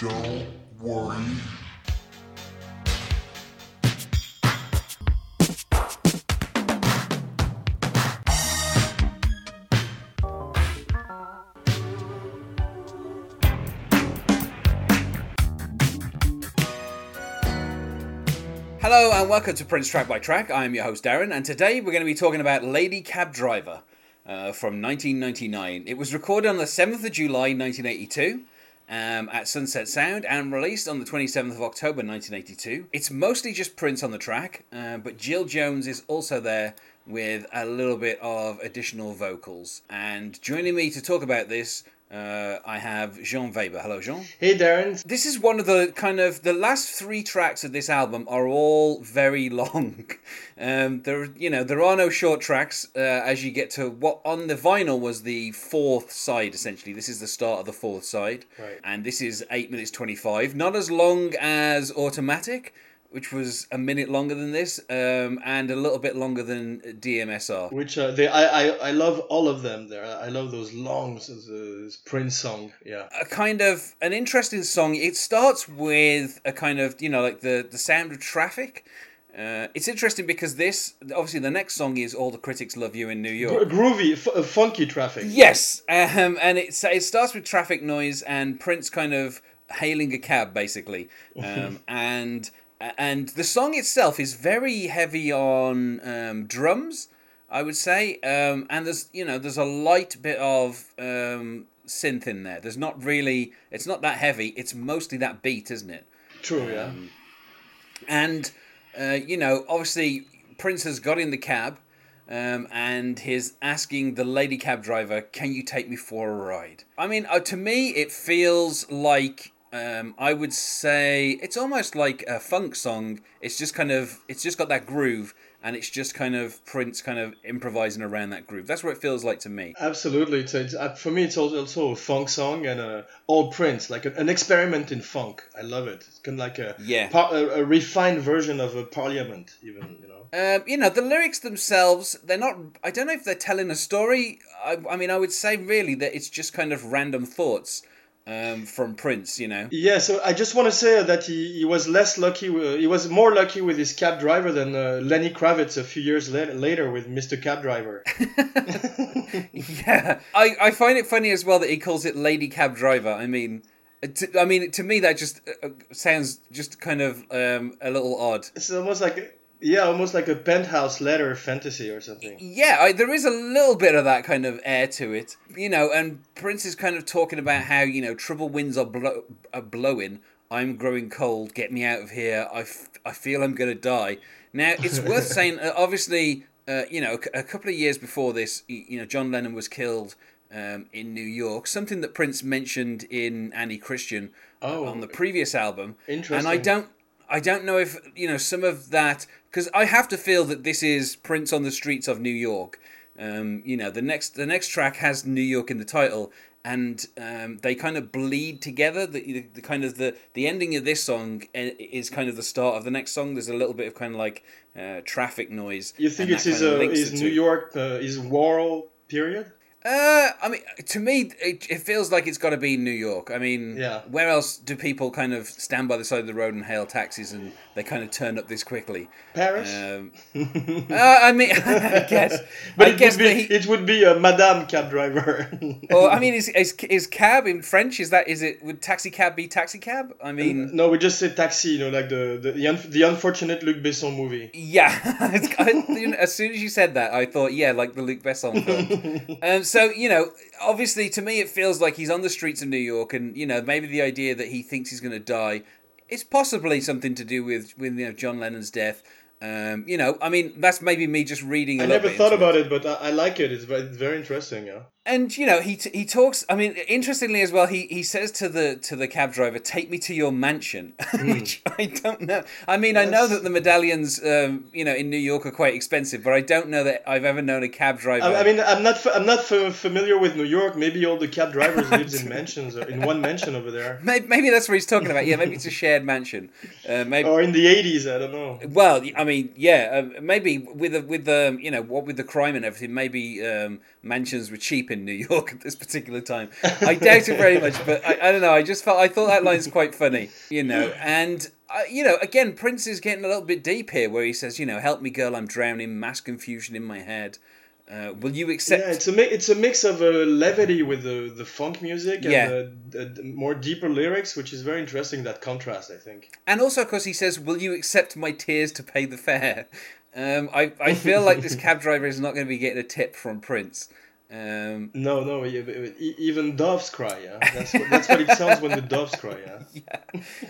Don't worry. Hello and welcome to Prince Track by Track. I'm your host Darren, and today we're going to be talking about Lady Cab Driver uh, from 1999. It was recorded on the 7th of July 1982 um, at Sunset Sound and released on the 27th of October 1982. It's mostly just Prince on the track, uh, but Jill Jones is also there with a little bit of additional vocals. And joining me to talk about this, uh, I have Jean Weber. Hello, Jean. Hey Darren, This is one of the kind of the last three tracks of this album are all very long. Um, there, you know, there are no short tracks uh, as you get to what on the vinyl was the fourth side. Essentially, this is the start of the fourth side, Right. and this is eight minutes twenty five. Not as long as Automatic, which was a minute longer than this, um, and a little bit longer than DMSR. which uh, they I, I I love all of them. There, I love those long s- s- Prince song. Yeah, a kind of an interesting song. It starts with a kind of you know like the the sound of traffic. Uh, it's interesting because this obviously the next song is "All the Critics Love You in New York." groovy, f- uh, funky traffic. Yes, um, and it it starts with traffic noise and Prince kind of hailing a cab basically, um, and and the song itself is very heavy on um, drums, I would say, um, and there's you know there's a light bit of um, synth in there. There's not really it's not that heavy. It's mostly that beat, isn't it? True. Yeah. Um, and uh, you know, obviously, Prince has got in the cab, um, and he's asking the lady cab driver, "Can you take me for a ride?" I mean, uh, to me, it feels like um, I would say it's almost like a funk song. It's just kind of, it's just got that groove, and it's just kind of Prince kind of improvising around that groove. That's what it feels like to me. Absolutely. It's, it's uh, for me. It's also, also a funk song and a old Prince, like a, an experiment in funk. I love it. It's kind of like a Yeah. par- a, a refined version of a Parliament, even. You know. Um, you know, the lyrics themselves, they're not. I don't know if they're telling a story. I, I mean, I would say really that it's just kind of random thoughts um, from Prince, you know. Yeah, so I just want to say that he, he was less lucky. He was more lucky with his cab driver than uh, Lenny Kravitz a few years later, later with Mr. Cab Driver. Yeah. I, I find it funny as well that he calls it Lady Cab Driver. I mean. To, I mean, to me, that just uh, uh, sounds just kind of um, a little odd. It's almost like yeah, almost like a penthouse letter fantasy or something. Yeah, I, there is a little bit of that kind of air to it, you know. And Prince is kind of talking about how you know trouble winds are, blow, are blowing. I'm growing cold. Get me out of here. I, f- I feel I'm gonna die. Now it's worth saying. Uh, obviously, uh, you know, a, a couple of years before this, you know, John Lennon was killed um, in New York. Something that Prince mentioned in Annie Christian Oh. on the previous album. Interesting. And I don't I don't know if you know some of that because I have to feel that this is Prince on the streets of New York. Um, you know, the next the next track has New York in the title, and um, they kind of bleed together. The, the, the kind of the the ending of this song is kind of the start of the next song. There's a little bit of kind of like uh, traffic noise. You think it's his uh, his New. York uh, his war period? Uh, I mean, to me, it, it feels like it's got to be New York. I mean, Yeah. Where else do people kind of stand by the side of the road and hail taxis, and they kind of turn up this quickly? Paris. Um, uh, I mean, I guess. but I it guess would be the, it would be a Madame cab driver. well, I mean, is, is is cab in French? Is that is it? Would taxi cab be taxi cab? I mean, no, we just say taxi. You know, like the the the, un- the unfortunate Luc Besson movie. yeah. I- you know, as soon as you said that, I thought, yeah, like the Luc Besson film. um, so you know, obviously, to me, it feels like he's on the streets of New York, and you know, maybe the idea that he thinks he's going to die, it's possibly something to do with with you know John Lennon's death. Um, you know, I mean, that's maybe me just reading. I I never thought about it, but I, I like it. It's very, it's very interesting. Yeah. And you know he t- he talks i mean interestingly as well he he says to the to the cab driver take me to your mansion which i don't know i mean i know that the medallions um you know in new york are quite expensive but i don't know that i've ever known a cab driver I, I mean, I'm not f- I'm not f- familiar with New York. Maybe all the cab drivers lives in mansions or in one mansion over there, maybe, maybe that's what he's talking about yeah maybe it's a shared mansion uh, maybe or in the 80s. I don't know. Well, I mean, yeah, um, maybe with the with the you know what with the crime and everything, maybe um, mansions were cheap in in New York at this particular time. I doubt it very much, but I, I don't know. I just felt I thought that line's quite funny, you know. And uh, you know, again, Prince is getting a little bit deep here, where he says, you know, "Help me, girl, I'm drowning, mass confusion in my head." Uh, will you accept? Yeah, it's a mi- it's a mix of uh, levity with the the funk music and Yeah. the, the, more deeper lyrics, which is very interesting. That contrast, I think. And also, of course, he says, "Will you accept my tears to pay the fare?" Um, I I feel like this cab driver is not going to be getting a tip from Prince. Um, No, no, even doves cry. Yeah, that's what, that's what it sounds when the doves cry.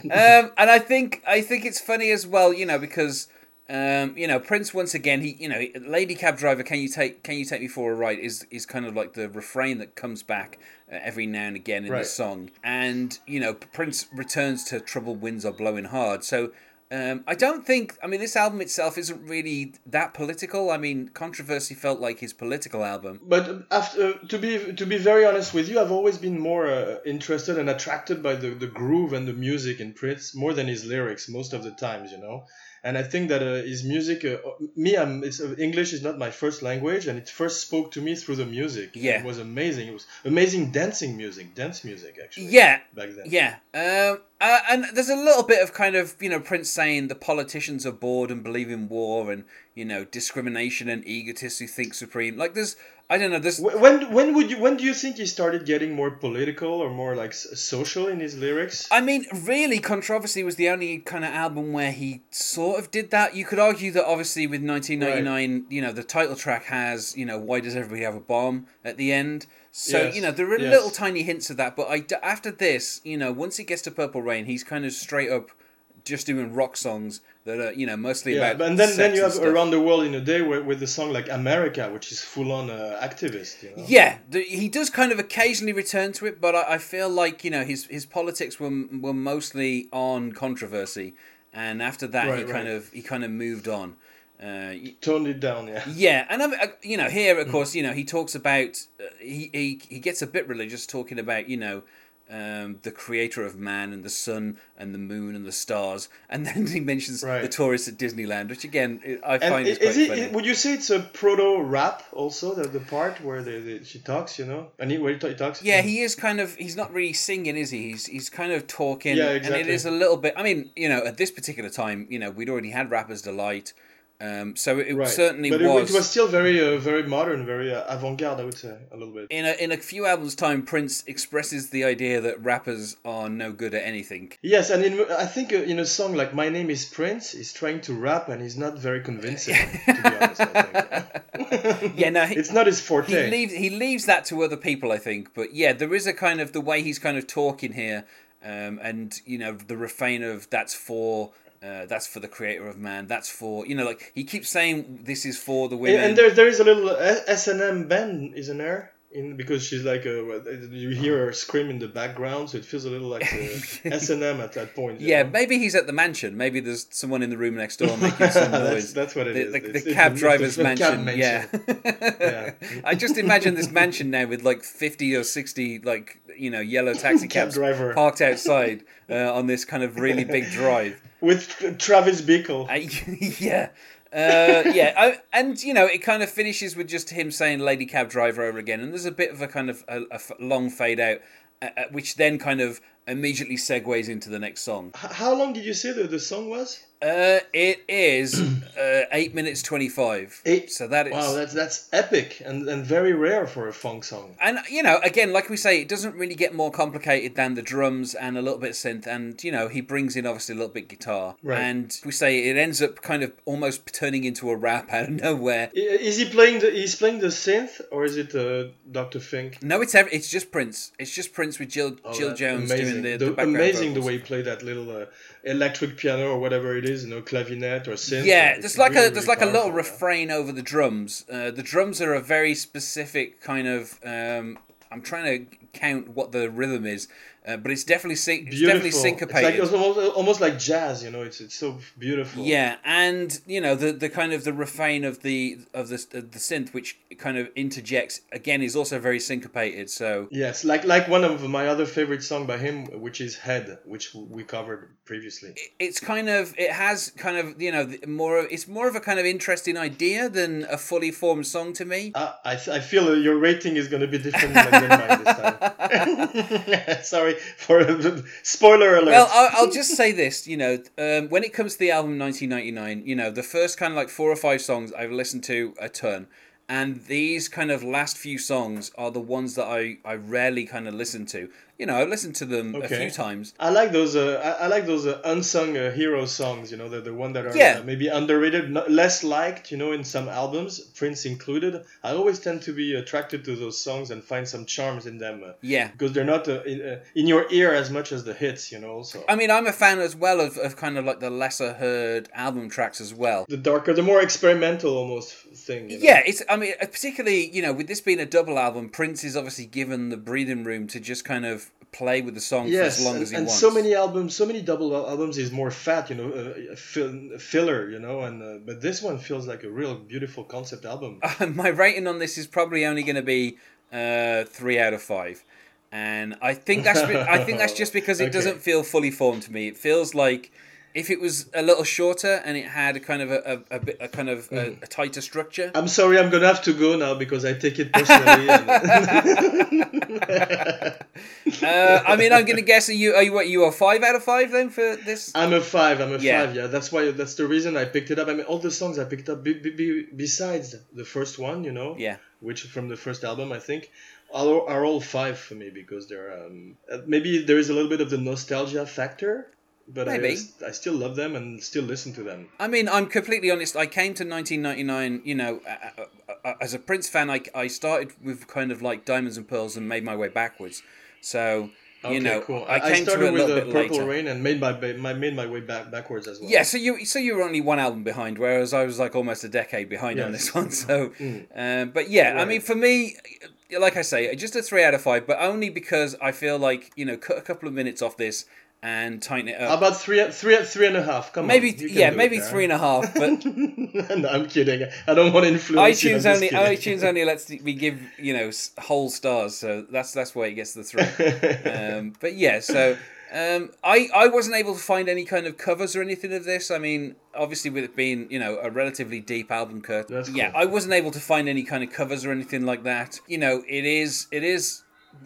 Yeah. um, and I think I think it's funny as well, you know, because um, you know Prince once again he you know Lady Cab Driver can you take can you take me for a ride is is kind of like the refrain that comes back uh, every now and again in Right. the song, and you know Prince returns to Troubled Winds Are Blowing Hard, so. Um, I don't think. I mean, this album itself isn't really that political. I mean, Controversy felt like his political album. But after to be to be very honest with you, I've always been more uh, interested and attracted by the, the groove and the music in Prince more than his lyrics most of the times, you know. And I think that uh, his music, uh, me, I'm it's, uh, English is not my first language, and it first spoke to me through the music. Yeah. it was amazing. It was amazing dancing music, dance music actually. Yeah, back then. Yeah, um, uh, and there's a little bit of kind of you know Prince saying the politicians are bored and believe in war and you know discrimination and egotists who think supreme. Like there's I don't know this. When when would you when do you think he started getting more political or more like social in his lyrics? I mean really Controversy was the only kind of album where he sort of did that. You could argue that obviously with 1999 you know the title track has you know why does everybody have a bomb at the end. So Yes, you know there are yes. little tiny hints of that, but I after this you know once he gets to Purple Rain he's kind of straight up just doing rock songs that are you know mostly yeah, about but and then then you have stuff. around the world in a day with, with the song like America, which is full on uh, activist. You know? Yeah, the, he does kind of occasionally return to it, but I, I feel like you know his his politics were were mostly on controversy, and after that he Right, kind of he kind of moved on. Uh, Toned it down, yeah. yeah, and I mean, uh, you know here Mm. of course you know he talks about uh, he, he he gets a bit religious talking about you know. Um, the creator of man and the sun and the moon and the stars, and then he mentions Right. the tourists at Disneyland, which again I find i- is quite it, funny. would you say it's a proto rap also the, the part where the, the, she talks, you know, and he, where he, talks? Yeah, he is kind of. He's not really singing, is he? He's he's kind of talking. Yeah, exactly. And it is a little bit. I mean, you know, at this particular time, you know, we'd already had Rappers Delight, um, so it, right. certainly but it- was. It, was still very uh, very modern, very uh, avant-garde, I would say, a little bit. in a in a few albums' time, Prince expresses the idea that rappers are no good at anything. Yes, and in, I think uh, in a song like "My Name Is Prince," he's trying to rap and he's not very convincing. to be honest. Yeah, no, he- it's not his He forte. leaves he leaves that to other people, I think. But yeah, there is a kind of the way he's kind of talking here, um, and you know the refrain of "That's for." Uh, that's for the creator of man. That's for you know, like he keeps saying, "This is for the women." and there there is a little S and M bend, isn't there? In because she's like a, you hear her scream in the background, so it feels a little like S and M at that point. Yeah, know? maybe he's at the mansion. Maybe there's someone in the room next door making some noise. that's what it the, is. The, It's- the cab the- driver's the cab mansion. Yeah. Yeah. I just imagine this mansion now with like fifty or sixty like you know yellow taxi cabs driver. parked outside uh, on this kind of really big drive. With Travis Bickle. I, yeah. Uh, yeah, I, and you know it kind of finishes with just him saying "lady cab driver" over again, and there's a bit of a kind of a long fade out, uh, uh, which then kind of immediately segues into the next song. How long did you say the, the song was? Uh, it is uh, eight minutes twenty five. Eight- So that is Wow, that's that's epic and, and very rare for a funk song. and you know again like we say it doesn't really get more complicated than the drums and a little bit of synth and you know he brings in obviously a little bit guitar Right. and we say it ends up kind of almost turning into a rap out of nowhere. Is he playing the he's playing the synth or is it uh, Dr. Fink? No, it's ev- it's just Prince. It's just Prince with Jill Oh, Jill Jones amazing. doing the, The- the background amazing the way he played that little uh, electric piano or whatever it is, you know, clavinet or synth. Yeah, there's like really, a there's really like a little yeah. refrain over the drums. Uh, the drums are a very specific kind of. Um, I'm trying to count what the rhythm is. Uh, but it's definitely syn- it's definitely syncopated. It's like almost, almost like jazz, you know. It's it's so beautiful. Yeah, and you know the the kind of the refrain of the of the of the synth, which kind of interjects again, is also very syncopated. So Yes, like like one of my other favorite song by him, which is Head, which we covered previously. it's kind of it has kind of you know more. It's more of a kind of interesting idea than a fully formed song to me. Uh, I, I feel your rating is going to be different than mine this time. Sorry for spoiler alert. Well, I'll, I'll just say this. You know, um, when it comes to the album 1999, you know, the first kind of like four or five songs I've listened to a ton. And these kind of last few songs are the ones that I, I rarely kind of listen to. You know, I've listened to them a few times. I like those. Uh, I, I like those uh, unsung uh, hero songs. You know, the the one that are Yeah. uh, maybe underrated, not, less liked. You know, in some albums, Prince included. I always tend to be attracted to those songs and find some charms in them uh, Yeah. because they're not uh, in, uh, in your ear as much as the hits. You know, also. I mean, I'm a fan as well of, of kind of like the lesser heard album tracks as well. the darker, the more experimental almost thing. You know? Yeah, it's. I mean, uh, particularly you know, with this being a double album, Prince is obviously given the breathing room to just kind of play with the song for as long and, as he and wants. so many albums, so many double albums is more fat, you know, uh, fill, filler, you know, and uh, but this one feels like a real beautiful concept album. my rating on this is probably only going to be uh, three out of five, and I think that's I think that's just because it Okay. doesn't feel fully formed to me. It feels like if it was a little shorter and it had a kind of a, a, a bit a kind of a, a tighter structure. I'm sorry, I'm gonna have to go now because I take it personally. and- Uh, I mean, I'm going to guess are you are you what you are five out of five then for this? I'm a five. I'm a Yeah. five. Yeah, that's why. That's the reason I picked it up. I mean, all the songs I picked up, be, be, be, besides the first one, you know, Yeah. which from the first album, I think, are, are all five for me because they're um, uh, maybe there is a little bit of the nostalgia factor, but I, Maybe. I still love them and still listen to them. I mean, I'm completely honest. I came to 1999, you know, as a Prince fan. I, I started with kind of like Diamonds and Pearls and made my way backwards. So you Okay, know, cool. I I, started with bit Purple later. Rain and made my, my made my way back backwards as well. Yeah, so you so you were only one album behind, whereas I was like almost a decade behind on this one. So, Mm. um, but yeah, I mean, for me, like I say, just a three out of five, but only because I feel like you know, cut a couple of minutes off this and tighten it How up. about three, three, three and a half? Come maybe on. you yeah, maybe it, three and a half, but. no, I'm kidding. I don't want to influence. ITunes just only iTunes only lets me give you know whole stars, so that's that's why it gets the three. um, but yeah, so um, I I wasn't able to find any kind of covers or anything of this. I mean, obviously with it being you know a relatively deep album That's yeah, cool. I wasn't able to find any kind of covers or anything like that. You know, it is it is.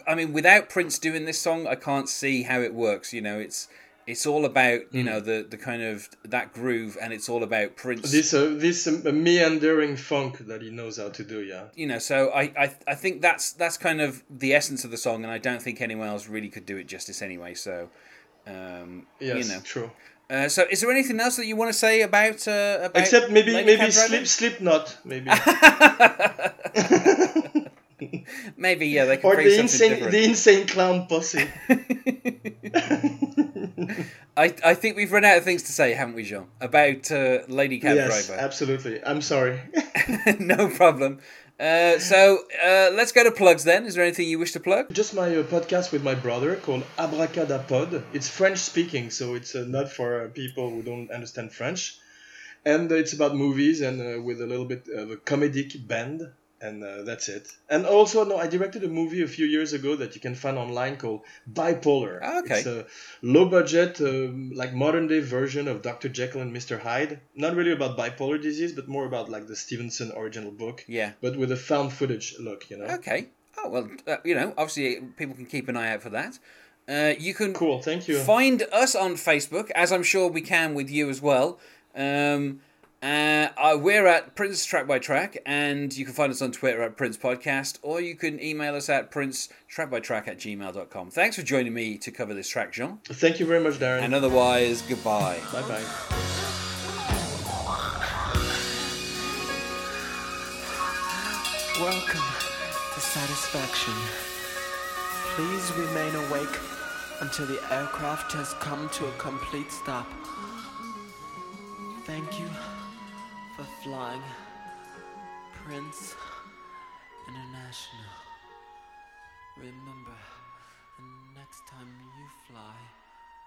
I mean, without Prince doing this song, I can't see how it works. You know, it's. It's all about you Mm. know the, the kind of that groove, and it's all about Prince. this uh, this um, meandering funk that he knows how to do. Yeah. you know so I, I i think that's that's kind of the essence of the song and i don't think anyone else really could do it justice anyway so um Yes. you know True. uh, so is there anything else that you want to say about uh about Except maybe Lady maybe Cab Driver? slip Slipknot maybe maybe yeah they could or bring the something insane different the insane clown posse. I, I think we've run out of things to say haven't we jean about uh, lady cab yes, driver absolutely. I'm sorry. no problem uh, so uh, let's go to plugs then is there anything you wish to plug Just my uh, podcast with my brother called Abracadapod. It's French speaking, so it's uh, not for uh, people who don't understand French. And it's about movies and uh, with a little bit of a comedic bend. And uh, that's it. And also, no, I directed a movie a few years ago that you can find online called Bipolar. Ah, okay. It's a low budget, um, like modern day version of Dr. Jekyll and Mr. Hyde. Not really about bipolar disease, but more about like the Stevenson original book, yeah but with a found footage look, you know? okay oh well uh, you know obviously people can keep an eye out for that uh, you can Cool, thank you. Find us on Facebook, as I'm sure we can with you as well. Um, uh, uh, we're at Prince Track by Track, and you can find us on Twitter at Prince Podcast, or you can email us at Prince Track by Track at gmail.com. Thanks for joining me to cover this track, Jean. Thank you very much, Darren. And otherwise, goodbye. Bye bye. Welcome to satisfaction. Please remain awake until the aircraft has come to a complete stop. Thank you flying Prince International. Remember, the next time you fly.